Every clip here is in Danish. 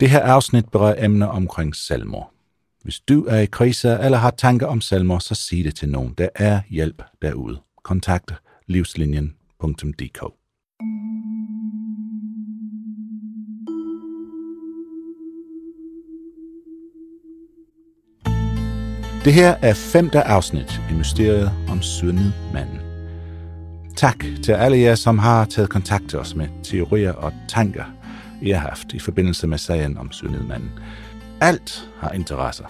Det her afsnit berører emner omkring selvmord. Hvis du er i krise eller har tanker om selvmord, så sig det til nogen. Der er hjælp derude. Kontakt livslinjen.dk Det her er femte afsnit i Mysteriet om Sydnedmanden. Tak til alle jer, som har taget kontakt til os med teorier og tanker, i har haft i forbindelse med sagen om Sydnedmanden. Alt har interesser.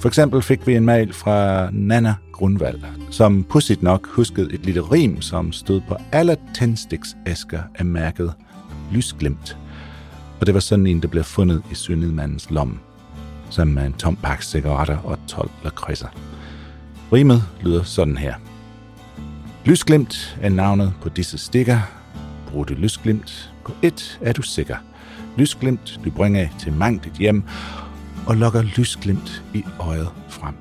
For eksempel fik vi en mail fra Nana Grundvald, som pudsigt nok huskede et lille rim, som stod på alle tændstiksæsker af mærket lysglimt. Og det var sådan en, der blev fundet i Sydnedmandens lomme, sammen med en tom pakke cigaretter og 12 lakridser. Rimet lyder sådan her. Lysglimt er navnet på disse stikker. Brug det lysglimt. På et er du sikker. Lysglimt du bringer til mangt dit hjem, og lokker lysglimt i øjet frem.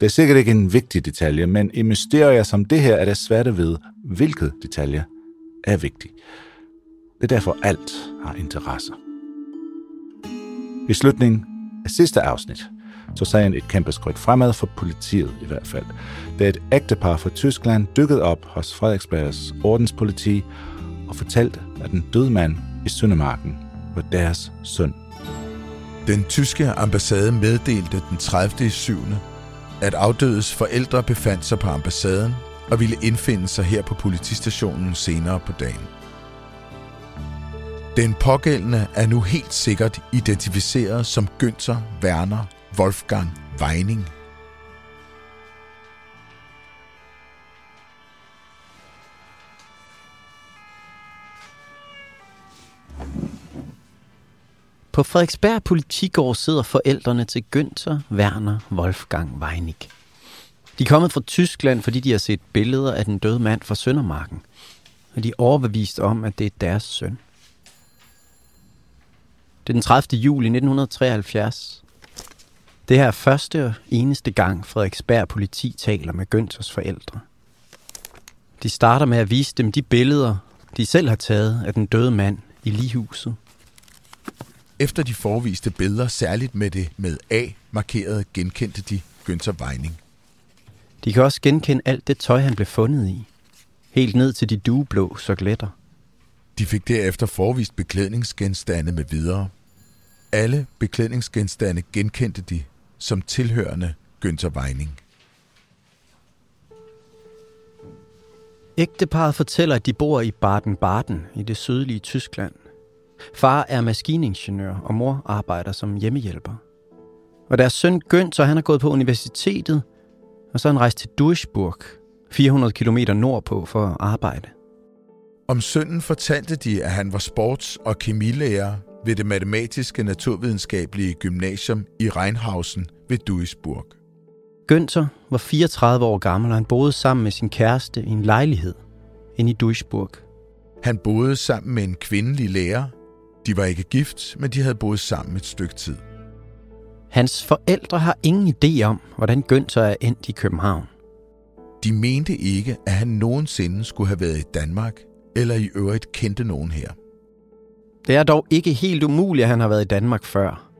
Det er sikkert ikke en vigtig detalje, men i mysterier som det her er det svært at vide, hvilket detalje er vigtig. Det er derfor alt har interesse. I slutningen af sidste afsnit, så sagen et kæmpe skridt fremad for politiet i hvert fald, da et ægtepar fra Tyskland dykkede op hos Frederiksbergs ordenspoliti og fortalte, at den døde mand i Søndermarken var deres søn. Den tyske ambassade meddelte den 30. 7. at afdødes forældre befandt sig på ambassaden og ville indfinde sig her på politistationen senere på dagen. Den pågældende er nu helt sikkert identificeret som Günther Werner Wolfgang Weining. På Frederiksberg Politigård sidder forældrene til Günther Werner Wolfgang Weinig. De er kommet fra Tyskland, fordi de har set billeder af den døde mand fra Søndermarken. Og de er overbevist om, at det er deres søn. Det er den 30. juli 1973. Det her er første og eneste gang, Frederiksberg politi taler med Gønters forældre. De starter med at vise dem de billeder, de selv har taget af den døde mand i ligehuset. Efter de forviste billeder, særligt med det med A markeret, genkendte de Günther Weining. De kan også genkende alt det tøj, han blev fundet i. Helt ned til de dueblå sokletter. De fik derefter forvist beklædningsgenstande med videre. Alle beklædningsgenstande genkendte de som tilhørende Günther Weining. Ægteparet fortæller, at de bor i Baden-Baden i det sydlige Tyskland. Far er maskiningeniør, og mor arbejder som hjemmehjælper. Og deres søn Günther, han er gået på universitetet, og så er han rejst til Duisburg, 400 km nordpå for at arbejde. Om sønnen fortalte de, at han var sports- og kemilærer ved det matematiske naturvidenskabelige gymnasium i Rheinhausen ved Duisburg. Günther var 34 år gammel, og han boede sammen med sin kæreste i en lejlighed inde i Duisburg. Han boede sammen med en kvindelig lærer. De var ikke gift, men de havde boet sammen et stykke tid. Hans forældre har ingen idé om, hvordan Günther er endt i København. De mente ikke, at han nogensinde skulle have været i Danmark, eller i øvrigt kendte nogen her. Det er dog ikke helt umuligt, at han har været i Danmark før.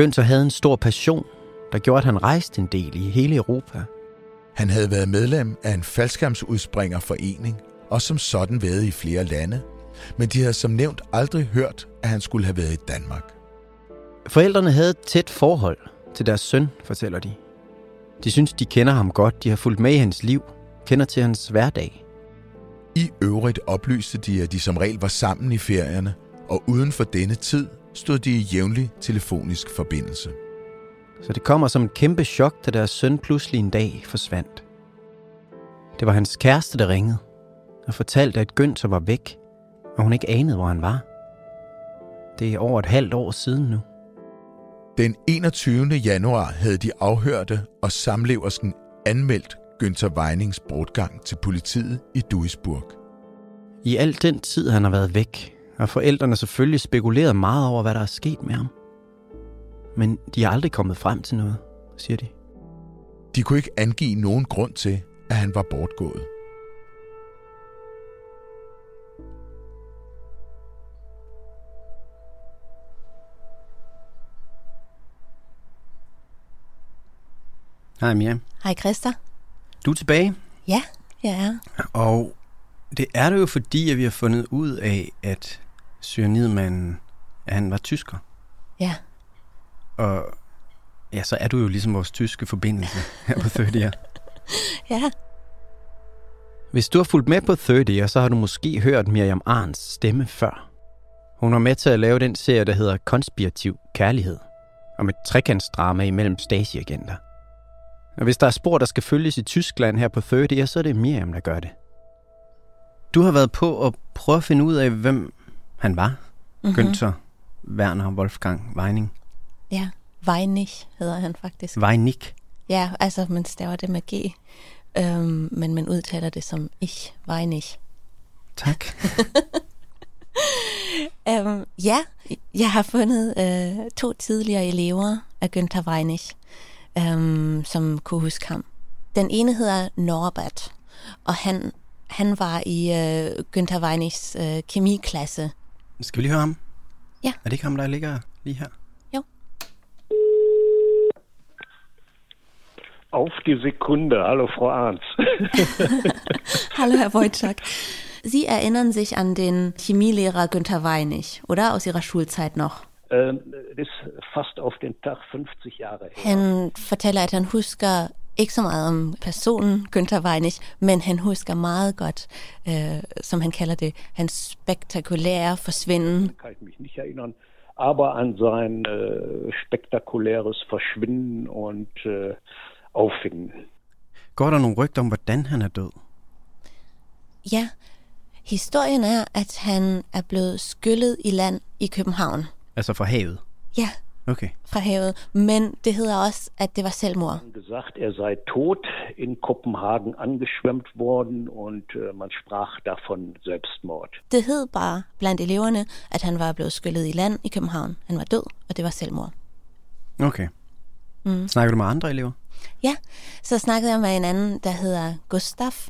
Günther havde en stor passion, der gjorde, at han rejste en del i hele Europa. Han havde været medlem af en faldskærmsudspringer-forening, og som sådan været i flere lande, men de havde som nævnt aldrig hørt, at han skulle have været i Danmark. Forældrene havde et tæt forhold til deres søn, fortæller de. De synes, de kender ham godt, de har fulgt med i hans liv, kender til hans hverdag. I øvrigt oplyste de, at de som regel var sammen i ferierne, og uden for denne tid stod de i jævnlig telefonisk forbindelse. Så det kommer som et kæmpe chok, da deres søn pludselig en dag forsvandt. Det var hans kæreste, der ringede og fortalte, at Günther var væk, og hun ikke anede, hvor han var. Det er over et halvt år siden nu. Den 21. januar havde de afhørte og samleversken anmeldt Günther Weinings bortgang til politiet i Duisburg. I al den tid, han har været væk, har forældrene selvfølgelig spekuleret meget over, hvad der er sket med ham. Men de er aldrig kommet frem til noget, siger de. De kunne ikke angive nogen grund til, at han var bortgået. Hej Mia. Hej Christa. Du er tilbage, Ja, jeg er. og det er det jo fordi, at vi har fundet ud af, at cyanidmanden, at han var tysker. Ja. Og ja, så er du jo ligesom vores tyske forbindelse her på 30'er. Ja. Hvis du har fulgt med på 30'er, så har du måske hørt Miriam Arns stemme før. Hun var med til at lave den serie, der hedder Konspirativ Kærlighed. Om et trekantsdrama imellem Stasi-agenter. Og hvis der er spor, der skal følges i Tyskland her på 30'er, så er det Miriam, der gør det. Du har været på at prøve at finde ud af, hvem han var. Mm-hmm. Günther Werner Wolfgang Weining. Ja. Weinig hedder han faktisk. Weinig. Ja, altså man staver det med G. Øhm, men man udtaler det som ich, Weinig. Tak. Øhm, ja, jeg har fundet øh, to tidligere elever af Günther Weinig, øhm, som kunne huske ham. Den ene hedder Norbert, og han, han var i øh, Günther Weinigs øh, kemiklasse. Skal vi lige høre ham? Ja. Er det ikke ham, der ligger lige her? Auf die Sekunde. Hallo, Frau Arndt. Hallo, Herr Wojcik. Sie erinnern sich an den Chemielehrer Günther Weinig, oder? Aus Ihrer Schulzeit noch. ähm, das ist fast auf den Tag 50 Jahre her. Han fortæller, at han husker ikke så meget om personen Günther Weinig, men han husker meget godt, øh, som han kalder det, hans spektakulære forsvinden. Kann ich mich nicht erinnern. Aber an sein äh, spektakuläres Verschwinden und äh, Auffinden. Går der nogle rygter om, hvordan han er død? Ja, historien er, at han er blevet skyllet i land i København. Altså fra havet? Ja, Okay. fra havet. Men det hedder også, at det var selvmord. Gesagt, er sei tot in Kopenhagen angeschwemmt worden und äh, man sprach davon Selbstmord. Det hed bare blandt eleverne, at han var blevet skyllet i land i København. Han var død, og det var selvmord. Okay. Mm. Snakker du med andre elever? Ja, så snakkede jeg med en anden, der hedder Gustaf.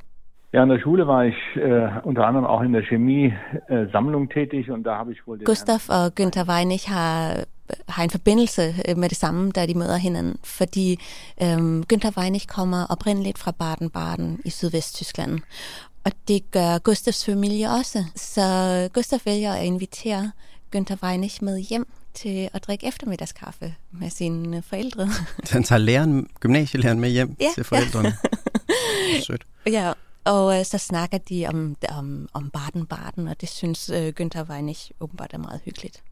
Ja, in der Schule war ich äh, unter anderem auch in der Chemie-Sammlung tätig und da habe ich wohl den Gustaf og Günther Weinig har, har en forbindelse øh, med det samme, da de møder hinanden, fordi øhm, Günther Weinig kommer oprindeligt fra Baden-Baden i Sydvesttyskland. Og det gør Gustavs familie også. Så Gustav vælger at invitere Günther Weinig med hjem til at drikke eftermiddagskaffe med sine forældre. Han tager læreren, gymnasielæreren med hjem Ja, til forældrene. Sødt. Ja, og øh, så snakker de om, om, om Baden-Baden, og det synes øh, Günther Weinig åbenbart er meget hyggeligt.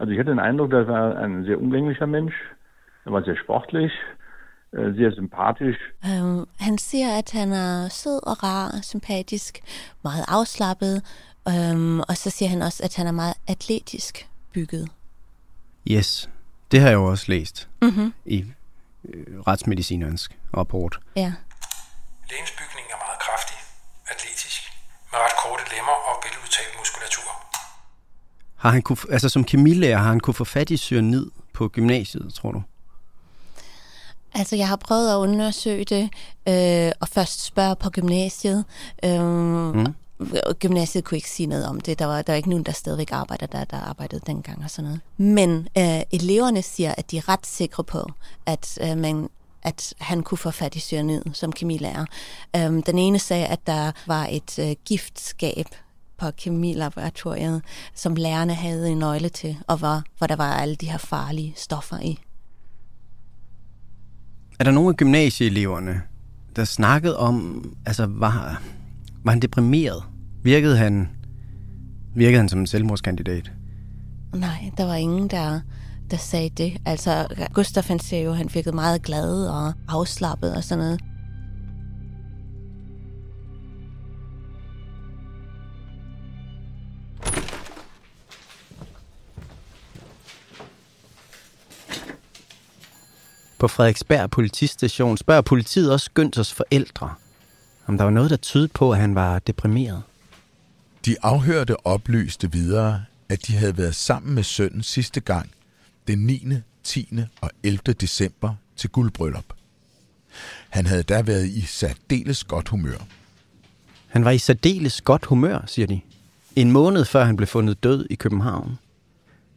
Also ich hatte den Eindruck, das war ein sehr umgänglicher Mensch. Er war sehr sportlich, äh, sehr sympathisch. Um, han siger, at han er sød og rar, sympatisk, meget afslappet, um, og så siger han også, at han er meget atletisk bygget. Yes, det har jeg jo også læst Mm-hmm. i øh, retsmedicinernes rapport. Ja. Lægens bygning er meget kraftig, atletisk, med ret korte lemmer og veludtalt muskulatur. Har han kunne, altså som kemilærer, har han kunne få fat i cyanid på gymnasiet, tror du? Altså, jeg har prøvet at undersøge det, øh, og først spørge på gymnasiet. Øh, mm. Gymnasiet kunne ikke sige noget om det. Der var, der var ikke nogen, der stadigvæk arbejder der, der arbejdede dengang og sådan noget. Men øh, eleverne siger, at de er ret sikre på, at øh, man at han kunne få fat i cyanid som kemilærer. Øhm, den ene sagde, at der var et øh, giftskab på kemilaboratoriet, som lærerne havde en nøgle til, og hvor, hvor der var alle de her farlige stoffer i. Er der nogle af gymnasieeleverne, der snakkede om, altså var, var han deprimeret? Virkede han, virkede han som en selvmordskandidat? Nej, der var ingen, der, der sagde det. Altså, Gustaf han siger jo, han virkede meget glad og afslappet og sådan noget. På Frederiksberg politistation spørger politiet også Gønters forældre, om der var noget, der tydede på, at han var deprimeret. De afhørte oplyste videre, at de havde været sammen med sønnen sidste gang den 9., 10. og 11. december til guldbryllup. Han havde da været i særdeles godt humør. Han var i særdeles godt humør, siger de. En måned før han blev fundet død i København.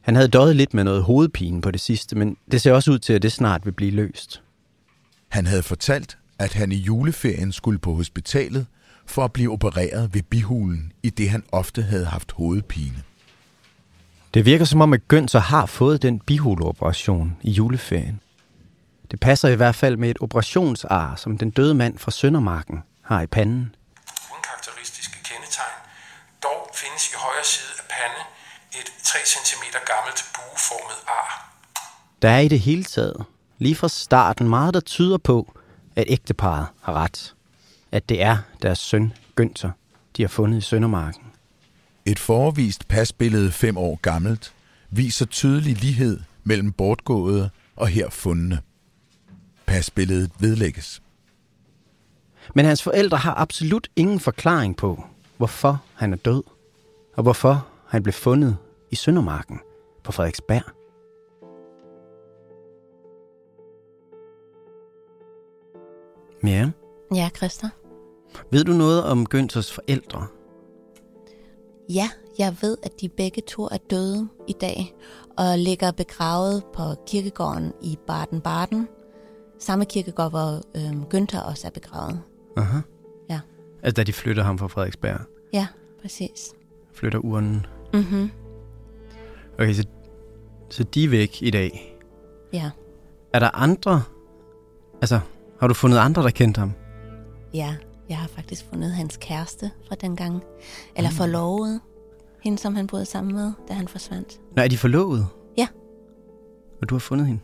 Han havde døjet lidt med noget hovedpine på det sidste, men det ser også ud til, at det snart vil blive løst. Han havde fortalt, at han i juleferien skulle på hospitalet for at blive opereret ved bihulen, i det han ofte havde haft hovedpine. Det virker som om, at Gønser har fået den bihuleoperation i juleferien. Det passer i hvert fald med et operationsar, som den døde mand fra Søndermarken har i panden. Uden karakteristiske kendetegn. Dog findes i højre side af pande et 3 cm gammelt bueformet ar. Der er i det hele taget, lige fra starten, meget der tyder på, at ægteparet har ret. At det er deres søn, Gønser, de har fundet i Søndermarken. Et forvist pasbillede fem år gammelt viser tydelig lighed mellem bortgåede og her fundne. Pasbilledet vedlægges. Men hans forældre har absolut ingen forklaring på, hvorfor han er død, og hvorfor han blev fundet i Søndermarken på Frederiksberg. Miriam, Ja, Christa. ved du noget om Gønters forældre? Ja, jeg ved, at de begge to er døde i dag og ligger begravet på kirkegården i Baden-Baden. Samme kirkegård, hvor øhm, Günther også er begravet. Aha. Ja. Altså da de flytter ham fra Frederiksberg. Ja, præcis. Flytter urnen. Mhm. Okay, så, så de er væk i dag. Ja. Er der andre? Altså, har du fundet andre, der kendte ham? Ja, jeg har faktisk fundet hans kæreste fra dengang. Eller forlovet. Hende, som han boede sammen med, da han forsvandt. Nå, er de forlovet? Ja. Og du har fundet hende?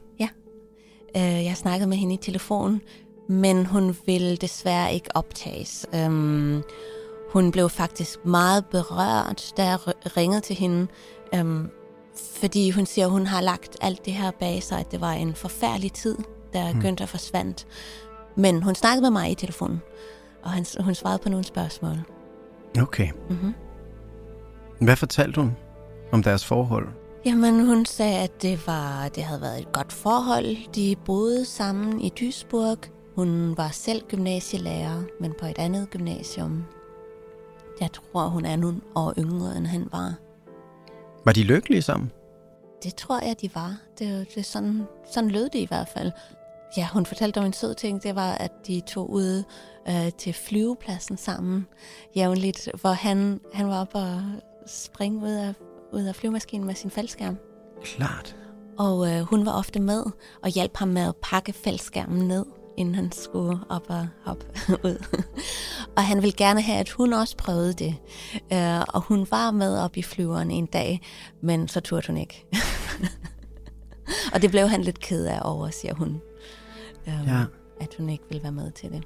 Øh, jeg snakkede med hende i telefon, men hun ville desværre ikke optages. Øhm, hun blev faktisk meget berørt, da jeg ringede til hende, øhm, fordi hun siger, at hun har lagt alt det her bag sig, at det var en forfærdelig tid, da mm. Günther forsvandt. Men hun snakkede med mig i telefonen, og han, hun svarede på nogle spørgsmål. Okay. Mm-hmm. Hvad fortalte hun om deres forhold? Jamen, hun sagde, at det, var, det havde været et godt forhold. De boede sammen i Duisburg. Hun var selv gymnasielærer, men på et andet gymnasium. Jeg tror, hun er nogle år yngre, end han var. Var de lykkelige sammen? Det tror jeg, de var. Det, det sådan, sådan lød det i hvert fald. Ja, hun fortalte om en sød ting, det var, at de tog ud øh, til flyvepladsen sammen jævnligt, hvor han, han var oppe og springe ud af, ud af flyvemaskinen med sin faldskærm. Klart. Og øh, hun var ofte med og hjalp ham med at pakke faldskærmen ned, inden han skulle op og hoppe ud. og han ville gerne have, at hun også prøvede det. Øh, og hun var med op i flyveren en dag, men så turde hun ikke. og det blev han lidt ked af over, siger hun. Um, Ja. At hun ikke ville være med til det.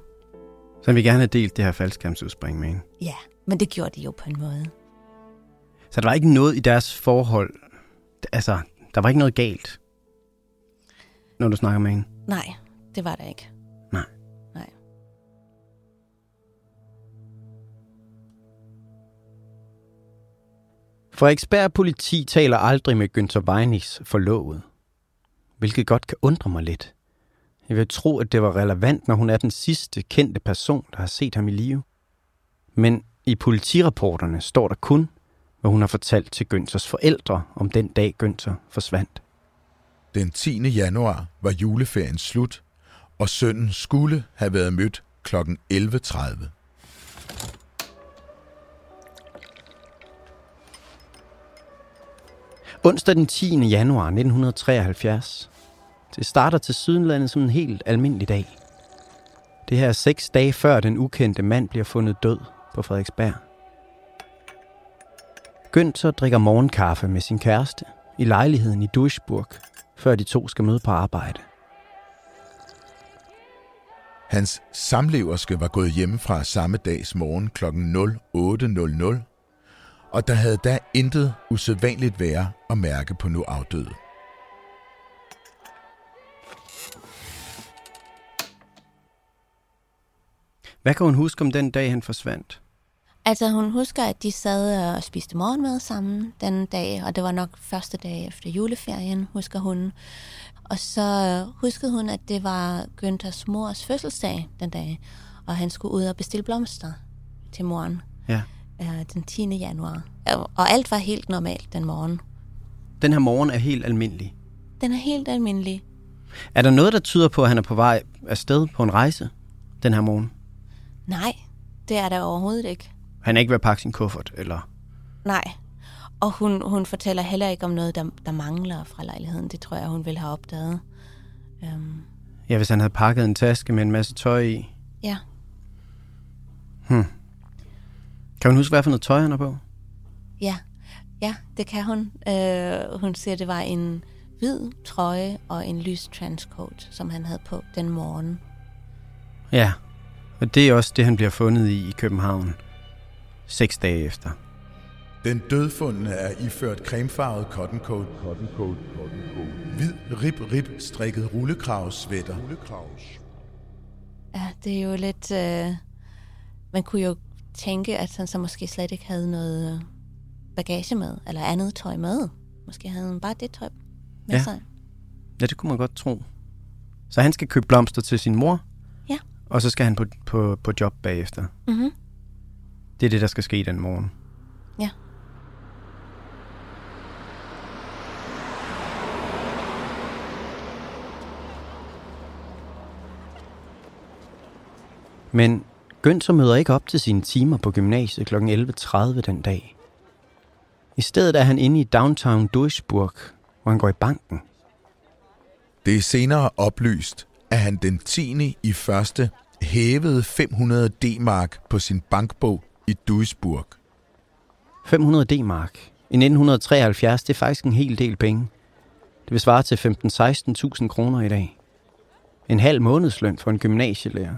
Så ville gerne have delt det her faldskærmsudspring med hende. Ja, men det gjorde de jo på en måde. Så der var ikke noget i deres forhold... Altså, der var ikke noget galt, når du snakker med hende. Nej, det var der ikke. Nej. Nej. Frederiksberg politi taler aldrig med Günther Weinigs forlovet. Hvilket godt kan undre mig lidt. Jeg vil tro, at det var relevant, når hun er den sidste kendte person, der har set ham i live. Men i politirapporterne står der kun, hvad hun har fortalt til Günthers forældre om den dag Günther forsvandt. Den 10. januar var juleferien slut, og sønnen skulle have været mødt kl. 11.30. Onsdag den 10. januar 1973. Det starter til Sydenlandet som en helt almindelig dag. Det her er seks dage før den ukendte mand bliver fundet død på Frederiksberg. Günther drikker morgenkaffe med sin kæreste i lejligheden i Duisburg, før de to skal møde på arbejde. Hans samleverske var gået hjemmefra samme dags morgen kl. 08.00, og der havde da intet usædvanligt være at mærke på nu afdøde. Hvad kan hun huske om den dag, han forsvandt? Altså, hun husker, at de sad og spiste morgenmad sammen den dag, og det var nok første dag efter juleferien, husker hun. Og så huskede hun, at det var Günthers mors fødselsdag den dag, og han skulle ud og bestille blomster til moren Ja. øh, den 10. januar. Og alt var helt normalt den morgen. Den her morgen er helt almindelig. Den er helt almindelig. Er der noget, der tyder på, at han er på vej afsted på en rejse den her morgen? Nej, det er der overhovedet ikke. Han er ikke ved at pakke sin kuffert, eller... Nej. Og hun, hun fortæller heller ikke om noget, der, der mangler fra lejligheden. Det tror jeg, hun vil have opdaget. Um, Ja, hvis han havde pakket en taske med en masse tøj i. ja, Hmm. Kan hun huske, hvad for noget tøj han har på? ja, ja, det kan hun. Uh, hun siger, det var en hvid trøje og en lys trenchcoat, som han havde på den morgen. Ja, og det er også det, han bliver fundet i i København. Seks dage efter. Den dødfundne er iført cremefarvet cotton coat, cotton coat, cotton coat. hvid rib rib strikket rullekravsvætter. Ja, det er jo lidt... Uh, man kunne jo tænke, at han så måske slet ikke havde noget øh, bagage med, eller andet tøj med. Måske havde han bare det tøj med Ja. sig. Ja, det kunne man godt tro. Så han skal købe blomster til sin mor. Og så skal han på, på, på job bagefter. Mhm. Det er det, der skal ske den morgen. Ja. Men Günther møder ikke op til sine timer på gymnasiet kl. 11.30 den dag. I stedet er han inde i downtown Duisburg, hvor han går i banken. Det er senere oplyst, at han den 10. i første hævede 500 D-mark på sin bankbog i Duisburg. 500 D-mark. I 1973, det er faktisk en hel del penge. Det vil svare til 15-16.000 kroner i dag. En halv månedsløn for en gymnasielærer.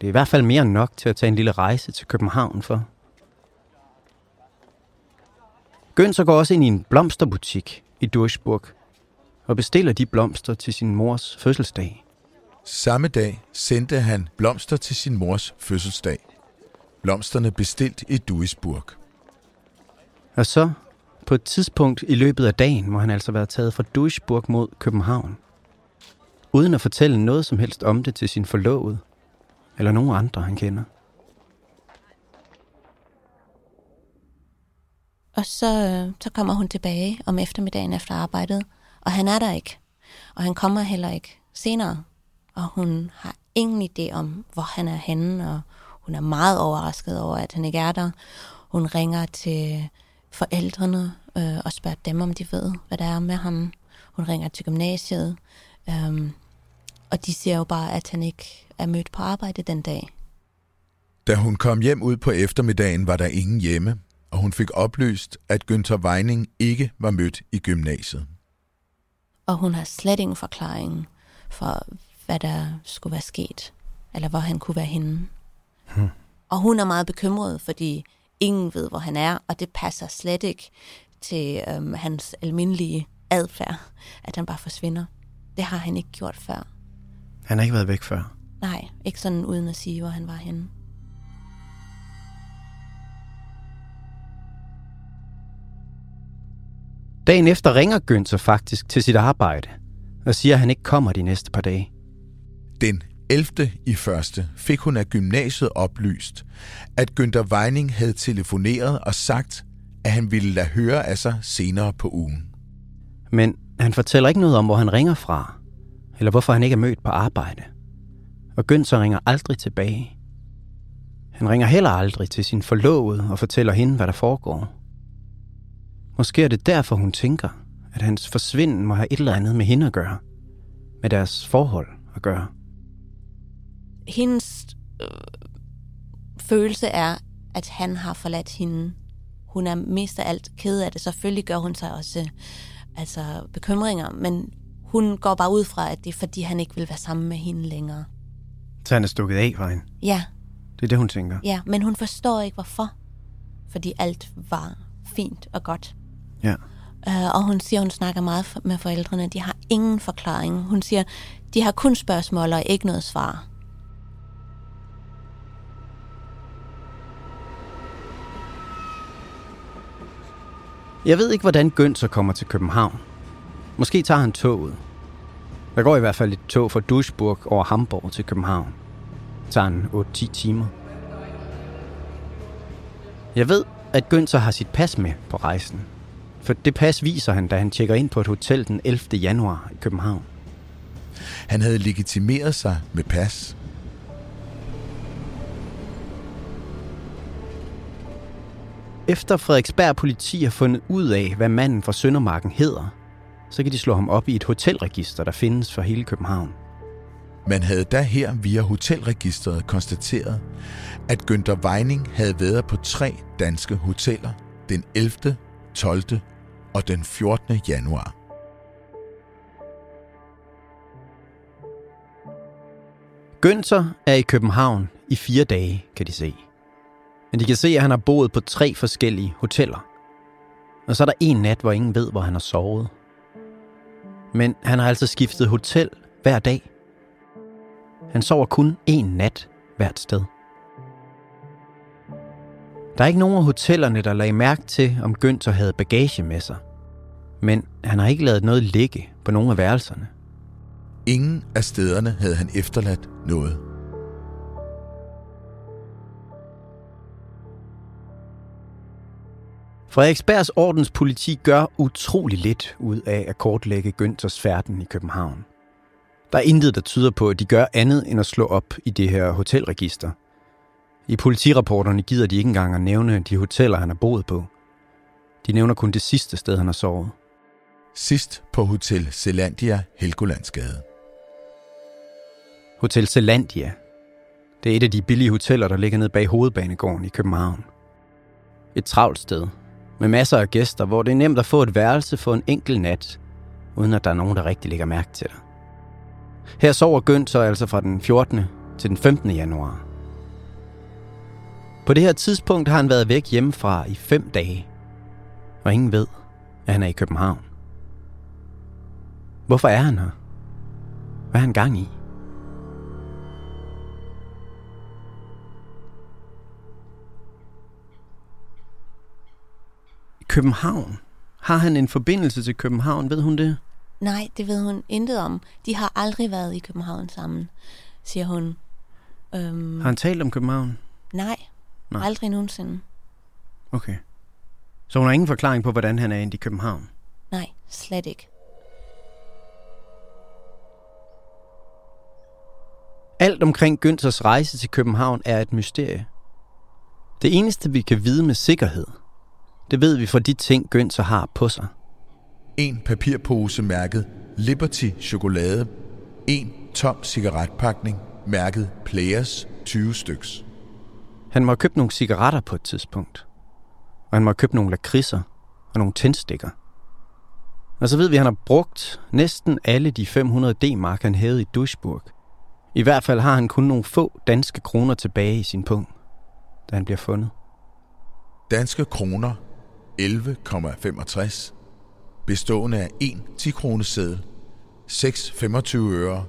Det er i hvert fald mere end nok til at tage en lille rejse til København for. Gønser går også ind i en blomsterbutik i Duisburg og bestiller de blomster til sin mors fødselsdag. Samme dag sendte han blomster til sin mors fødselsdag. Blomsterne bestilt i Duisburg. Og så, på et tidspunkt i løbet af dagen, må han altså være taget fra Duisburg mod København. Uden at fortælle noget som helst om det til sin forlovede, eller nogen andre, han kender. Og så, øh, så kommer hun tilbage om eftermiddagen efter arbejdet, og han er der ikke. Og han kommer heller ikke senere. Og hun har ingen idé om, hvor han er henne, og hun er meget overrasket over, at han ikke er der. Hun ringer til forældrene øh, og spørger dem, om de ved, hvad der er med ham. Hun ringer til gymnasiet, øh, og de siger jo bare, at han ikke er mødt på arbejde den dag. Da hun kom hjem ud på eftermiddagen, var der ingen hjemme, og hun fik oplyst, at Günther Weining ikke var mødt i gymnasiet. Og hun har slet ingen forklaring for, hvad der skulle være sket, eller hvor han kunne være henne. Hmm. Og hun er meget bekymret, fordi ingen ved, hvor han er, og det passer slet ikke til øhm, hans almindelige adfærd, at han bare forsvinder. Det har han ikke gjort før. Han har ikke været væk før. Nej, ikke sådan uden at sige, hvor han var henne. Dagen efter ringer Günther faktisk til sit arbejde og siger, at han ikke kommer de næste par dage. Den 11. i første fik hun af gymnasiet oplyst, at Günther Weining havde telefoneret og sagt, at han ville lade høre af sig senere på ugen. Men han fortæller ikke noget om, hvor han ringer fra, eller hvorfor han ikke er mødt på arbejde. Og Günther ringer aldrig tilbage. Han ringer heller aldrig til sin forlovede og fortæller hende, hvad der foregår. Måske er det derfor, hun tænker, at hans forsvinden må have et eller andet med hende at gøre. med deres forhold at gøre? Hendes øh, følelse er, at han har forladt hende. Hun er mest af alt ked af det. Selvfølgelig gør hun sig også øh, altså, bekymringer, men hun går bare ud fra, at det er, fordi han ikke vil være sammen med hende længere. Så han er stukket af fra hende? Ja. Det er det, hun tænker? Ja, men hun forstår ikke, hvorfor. Fordi alt var fint og godt. Ja. Uh, og hun siger, hun snakker meget med forældrene. De har ingen forklaring. Hun siger, de har kun spørgsmål og ikke noget svar. Jeg ved ikke, hvordan Gønser kommer til København. Måske tager han toget. Der går i hvert fald et tog fra Duisburg over Hamburg til København. Det tager han 8-10 timer. Jeg ved, at Gønser har sit pas med på rejsen. For det pas viser han, da han tjekker ind på et hotel den 11. januar i København. Han havde legitimeret sig med pas. Efter Frederiksberg politi har fundet ud af, hvad manden fra Søndermarken hedder, så kan de slå ham op i et hotelregister, der findes for hele København. Man havde da her via hotelregisteret konstateret, at Günther Weining havde været på tre danske hoteller den 11., 12 og den 14. januar. Günther er i København i fire dage, kan de se. Men de kan se, at han har boet på tre forskellige hoteller. Og så er der en nat, hvor ingen ved, hvor han har sovet. Men han har altså skiftet hotel hver dag. Han sover kun én nat hvert sted. Der er ikke nogen af hotellerne, der lagde mærke til, om Günther havde bagage med sig. Men han har ikke lavet noget ligge på nogen af værelserne. Ingen af stederne havde han efterladt noget. Frederiksbergs ordenspoliti gør utrolig lidt ud af at kortlægge Günthers færden i København. Der er intet, der tyder på, at de gør andet end at slå op i det her hotelregister. I politirapporterne gider de ikke engang at nævne de hoteller, han har boet på. De nævner kun det sidste sted, han har sovet. Sidst på Hotel Zelandia, Helgolandsgade. Hotel Zelandia. Det er et af de billige hoteller, der ligger nede bag hovedbanegården i København. Et travlt sted, med masser af gæster, hvor det er nemt at få et værelse for en enkelt nat, uden at der er nogen, der rigtig lægger mærke til dig. Her sover Günther altså fra den 14. til den 15. januar. På det her tidspunkt har han været væk hjemmefra i fem dage, og ingen ved, at han er i København. Hvorfor er han her? Hvad er han gang i? København? Har han en forbindelse til København? Ved hun det? Nej, det ved hun intet om. De har aldrig været i København sammen, siger hun. Øhm, Har han talt om København? nej, Nej. aldrig nogensinde. Okay. Så hun har ingen forklaring på, hvordan han er endt i København? Nej, slet ikke. Alt omkring Günthers rejse til København er et mysterie. Det eneste, vi kan vide med sikkerhed, det ved vi fra de ting, Günther har på sig. En papirpose mærket Liberty chokolade. En tom cigaretpakning mærket Players 20 styks. Han må have købt nogle cigaretter på et tidspunkt. Og han må have købt nogle lakridser og nogle tændstikker. Og så ved vi, at han har brugt næsten alle de 500 D-mark, han havde i Duisburg. I hvert fald har han kun nogle få danske kroner tilbage i sin pung, da han bliver fundet. Danske kroner 11,65 bestående af 1 10 kroneseddel, 6 25 øre,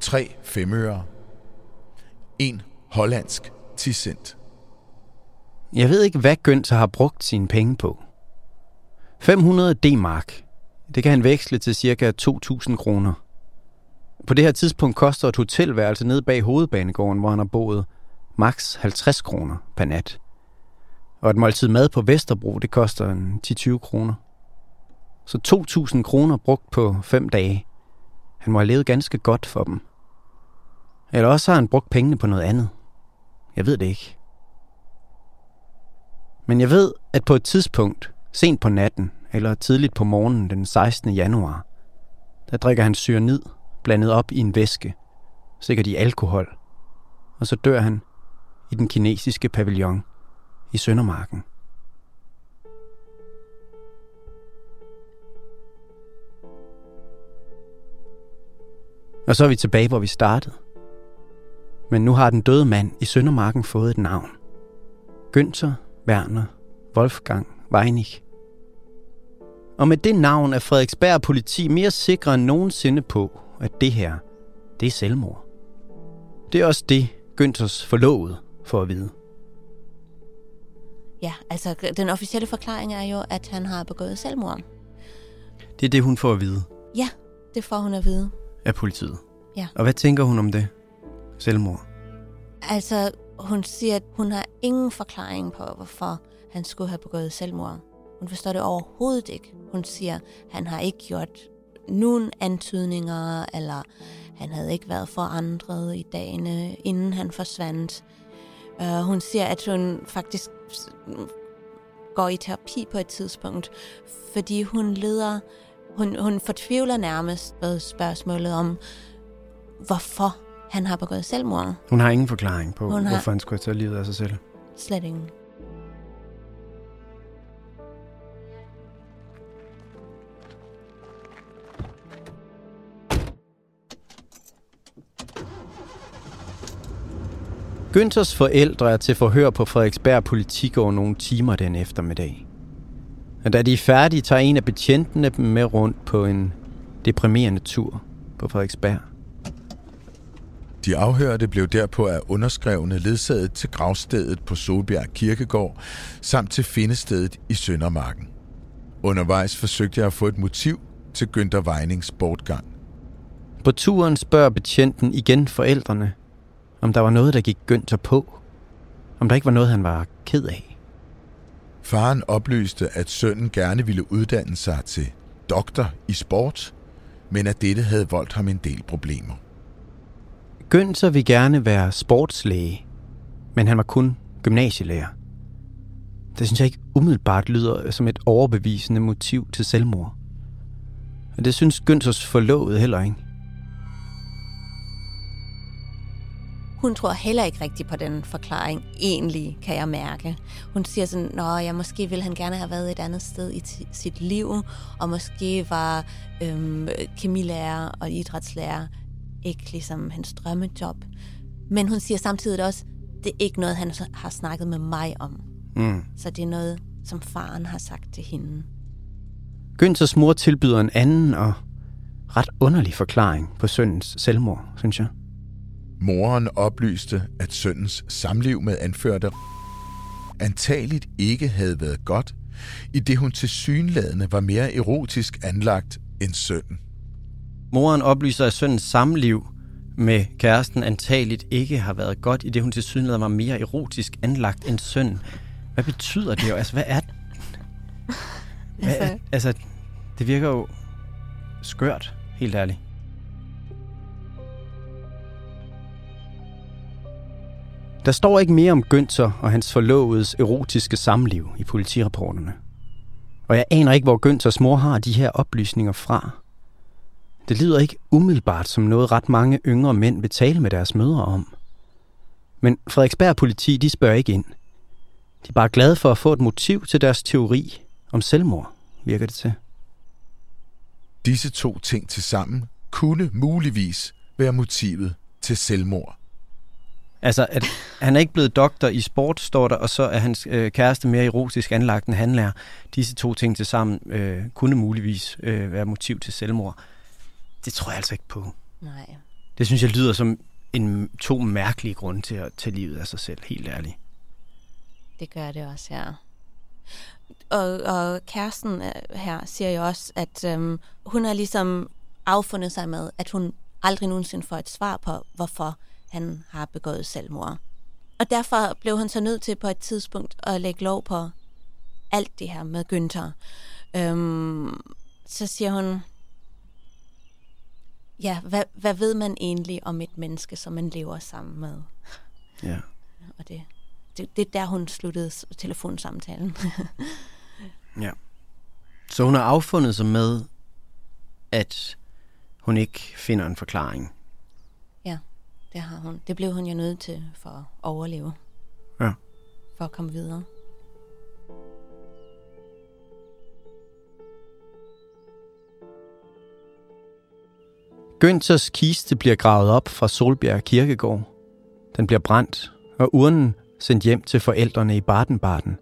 3 5 øre, 1 hollandsk 10 cent. Jeg ved ikke, hvad Günther har brugt sine penge på. 500 D-mark. Det kan han veksle til ca. 2.000 kroner. På det her tidspunkt koster et hotelværelse nede bag hovedbanegården, hvor han har boet, maks 50 kroner per nat. Og et måltid mad på Vesterbro, det koster en 10-20 kroner. Så 2.000 kroner brugt på 5 dage. Han må have levet ganske godt for dem. Eller også har han brugt pengene på noget andet. Jeg ved det ikke. Men jeg ved, at på et tidspunkt, sent på natten eller tidligt på morgenen den 16. januar, der drikker han syrenid blandet op i en væske, sikkert i alkohol, og så dør han i den kinesiske pavillon i Søndermarken. Og så er vi tilbage, hvor vi startede. Men nu har den døde mand i Søndermarken fået et navn. Günther Werner Wolfgang Weinig. Og med det navn er Frederiksberg politi mere sikre end nogensinde på, at det her, det er selvmord. Det er også det, Günthers forlovede for at vide. Ja, altså den officielle forklaring er jo, at han har begået selvmord. Det er det, hun får at vide Ja, det får hun at vide. af politiet. Ja. Og hvad tænker hun om det? Selvmord. Altså, hun siger, at hun har ingen forklaring på, hvorfor han skulle have begået selvmord. Hun forstår det overhovedet ikke. Hun siger, at han har ikke gjort nogen antydninger, eller han havde ikke været forandret i dagene, inden han forsvandt. Uh, hun siger, at hun faktisk går i terapi på et tidspunkt, fordi hun leder, hun, hun fortvivler nærmest ved spørgsmålet om, hvorfor han har begået selvmord. Hun har ingen forklaring på, Hun har- hvorfor han skulle have taget livet af sig selv. Slet ingen. Günthers forældre er til forhør på Frederiksberg Politigård nogle timer den eftermiddag. Og da de er færdige, tager en af betjentene dem med rundt på en deprimerende tur på Frederiksberg. De afhørte blev derpå af underskrevne ledsaget til gravstedet på Solbjerg Kirkegård, samt til findestedet i Søndermarken. Undervejs forsøgte jeg at få et motiv til Günther Weinings bortgang. På turen spørger betjenten igen forældrene, om der var noget, der gik Günther på. Om der ikke var noget, han var ked af. Faren oplyste, at sønnen gerne ville uddanne sig til doktor i sport, men at dette havde voldt ham en del problemer. Günther vil gerne være sportslæge, men han var kun gymnasielærer. Det synes jeg ikke umiddelbart lyder som et overbevisende motiv til selvmord. Og det synes Günthers forlovede heller ikke. Hun tror heller ikke rigtigt på den forklaring, egentlig, kan jeg mærke. Hun siger sådan, nå ja, måske ville han gerne have været et andet sted i t- sit liv, og måske var øhm, kemilærer og idrætslærer ikke ligesom hans drømmejob. Men hun siger samtidig også, det er ikke noget, han har snakket med mig om. Mm. Så det er noget, som faren har sagt til hende. Günthers mor tilbyder en anden og ret underlig forklaring på sønnens selvmord, synes jeg. Moren oplyste, at sønnens samliv med anførte antageligt ikke havde været godt, i det hun til synladende var mere erotisk anlagt end sønnen. Moren oplyser, at sønnens samliv med kæresten antageligt ikke har været godt, i det hun til synligheden var mere erotisk anlagt end sønnen. Hvad betyder det jo? Altså, hvad er det? Hvad er, altså, det virker jo skørt, helt ærligt. Der står ikke mere om Günther og hans forlovedes erotiske samliv i politirapporterne. Og jeg aner ikke, hvor Günthers mor har de her oplysninger fra. Det lyder ikke umiddelbart som noget ret mange yngre mænd vil tale med deres mødre om. Men Frederiksberg politi, de spørger ikke ind. De er bare glade for at få et motiv til deres teori om selvmord, virker det til. Disse to ting til sammen kunne muligvis være motivet til selvmord. Altså, at han er ikke blevet doktor i sport, står der, og så er hans øh, kæreste mere erotisk anlagt end han er. Disse to ting til sammen øh, kunne muligvis øh, være motiv til selvmord. Det tror jeg altså ikke på. Nej. Det synes jeg lyder som en to mærkelige grunde til at tage livet af sig selv, helt ærligt. Det gør det også, ja. Og, og kæresten øh, her siger jo også, at øhm, hun har ligesom affundet sig med, at hun aldrig nogensinde får et svar på, hvorfor han har begået selvmord. Og derfor blev hun så nødt til på et tidspunkt at lægge lov på alt det her med Günther. Øhm, så siger hun, ja, hvad, hvad ved man egentlig om et menneske, som man lever sammen med? Ja. Og det, det, det er der, hun sluttede telefonsamtalen. Ja. Så hun har affundet sig med, at hun ikke finder en forklaring. Ja, det har hun. Det blev hun jo nødt til for at overleve. Ja. For at komme videre. Günthers kiste bliver gravet op fra Solbjerg Kirkegård. Den bliver brændt, og urnen sendt hjem til forældrene i Baden-Baden,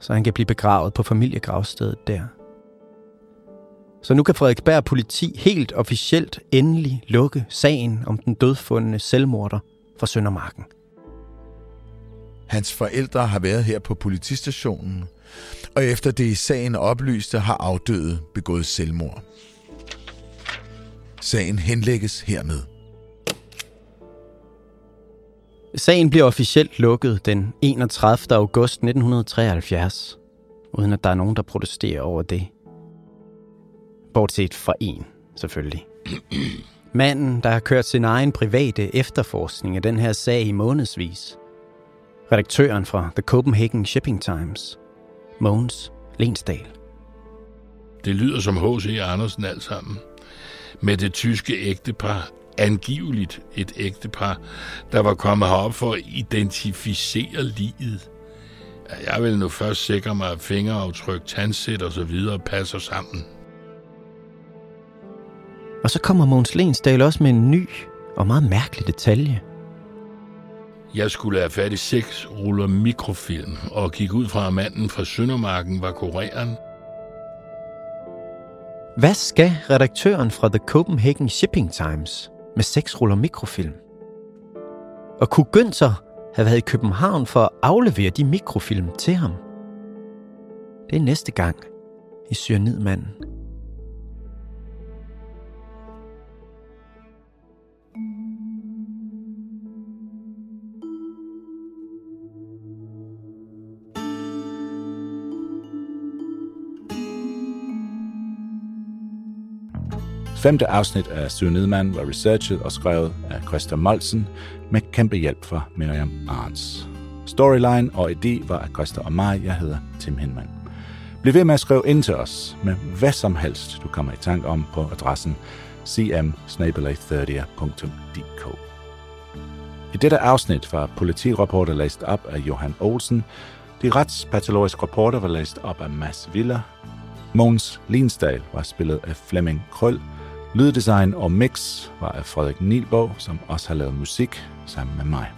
så han kan blive begravet på familiegravstedet der. Så nu kan Frederiksberg politi helt officielt endelig lukke sagen om den dødfundne selvmorder fra Søndermarken. Hans forældre har været her på politistationen, og efter det i sagen oplyste, har afdøde begået selvmord. Sagen henlægges hermed. Sagen bliver officielt lukket den 31. august 1973, uden at der er nogen, der protesterer over det. Bortset fra en, selvfølgelig. Manden, der har kørt sin egen private efterforskning af den her sag i månedsvis. Redaktøren fra The Copenhagen Shipping Times, Mogens Lensdal. Det lyder som H.C. Andersen alt sammen. Med det tyske ægtepar, angiveligt et ægtepar, der var kommet herop for at identificere livet. Jeg vil nu først sikre mig, at fingeraftryk, tandsæt og så videre passer sammen. Og så kommer Mogens Lensdal også med en ny og meget mærkelig detalje. Jeg skulle have fat i seks ruller mikrofilm og gik ud fra, at manden fra Søndermarken var korean. Hvad skal redaktøren fra The Copenhagen Shipping Times med seks ruller mikrofilm? Og kunne Günther have været i København for at aflevere de mikrofilm til ham? Det er næste gang i Syrenidmanden. Femte afsnit af Synedman var researchet og skrevet af Christa Molsen med kæmpe hjælp fra Miriam Arns. Storyline og idé var af Christa og mig. Jeg hedder Tim Hinman. Bliv ved med at skrive ind til os med hvad som helst, du kommer i tanke om på adressen cm 30dk I dette afsnit var politirapporter læst op af Johan Olsen, de retspatologiske rapporter var læst op af Mads Viller, Måns Linsdal var spillet af Flemming Krøll, Lyddesign og mix var af Frederik Nilborg, som også har lavet musik sammen med mig.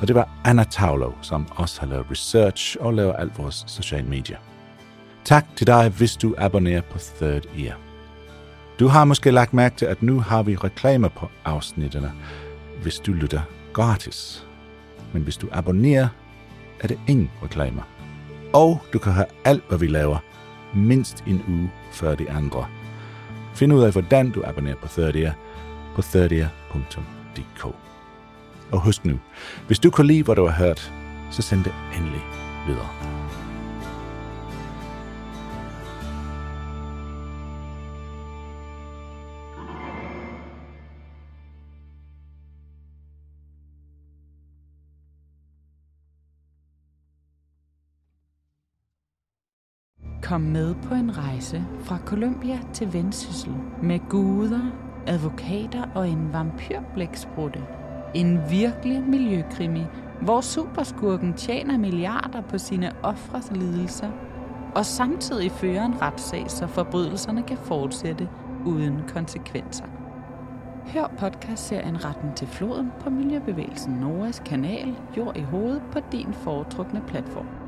Og det var Anna Taulo, som også har lavet research og laver alt vores sociale medier. Tak til dig, hvis du abonnerer på Third Ear. Du har måske lagt mærke til, at nu har vi reklamer på afsnittene, hvis du lytter gratis. Men hvis du abonnerer, er det ingen reklamer. Og du kan have alt, hvad vi laver, mindst en uge før de andre. Find ud af, hvordan du abonnerer på 30 på 30.dk. Og husk nu, hvis du kan lide, hvad du har hørt, så send det endelig videre. Kom med på en rejse fra Colombia til Vendsyssel med guder, advokater og en vampyrblæksprutte. En virkelig miljøkrimi, hvor superskurken tjener milliarder på sine ofres lidelser, og samtidig fører en retssag, så forbrydelserne kan fortsætte uden konsekvenser. Hør podcastserien Retten til floden på Miljøbevægelsen Noras kanal Jord i hovedet på din foretrukne platform.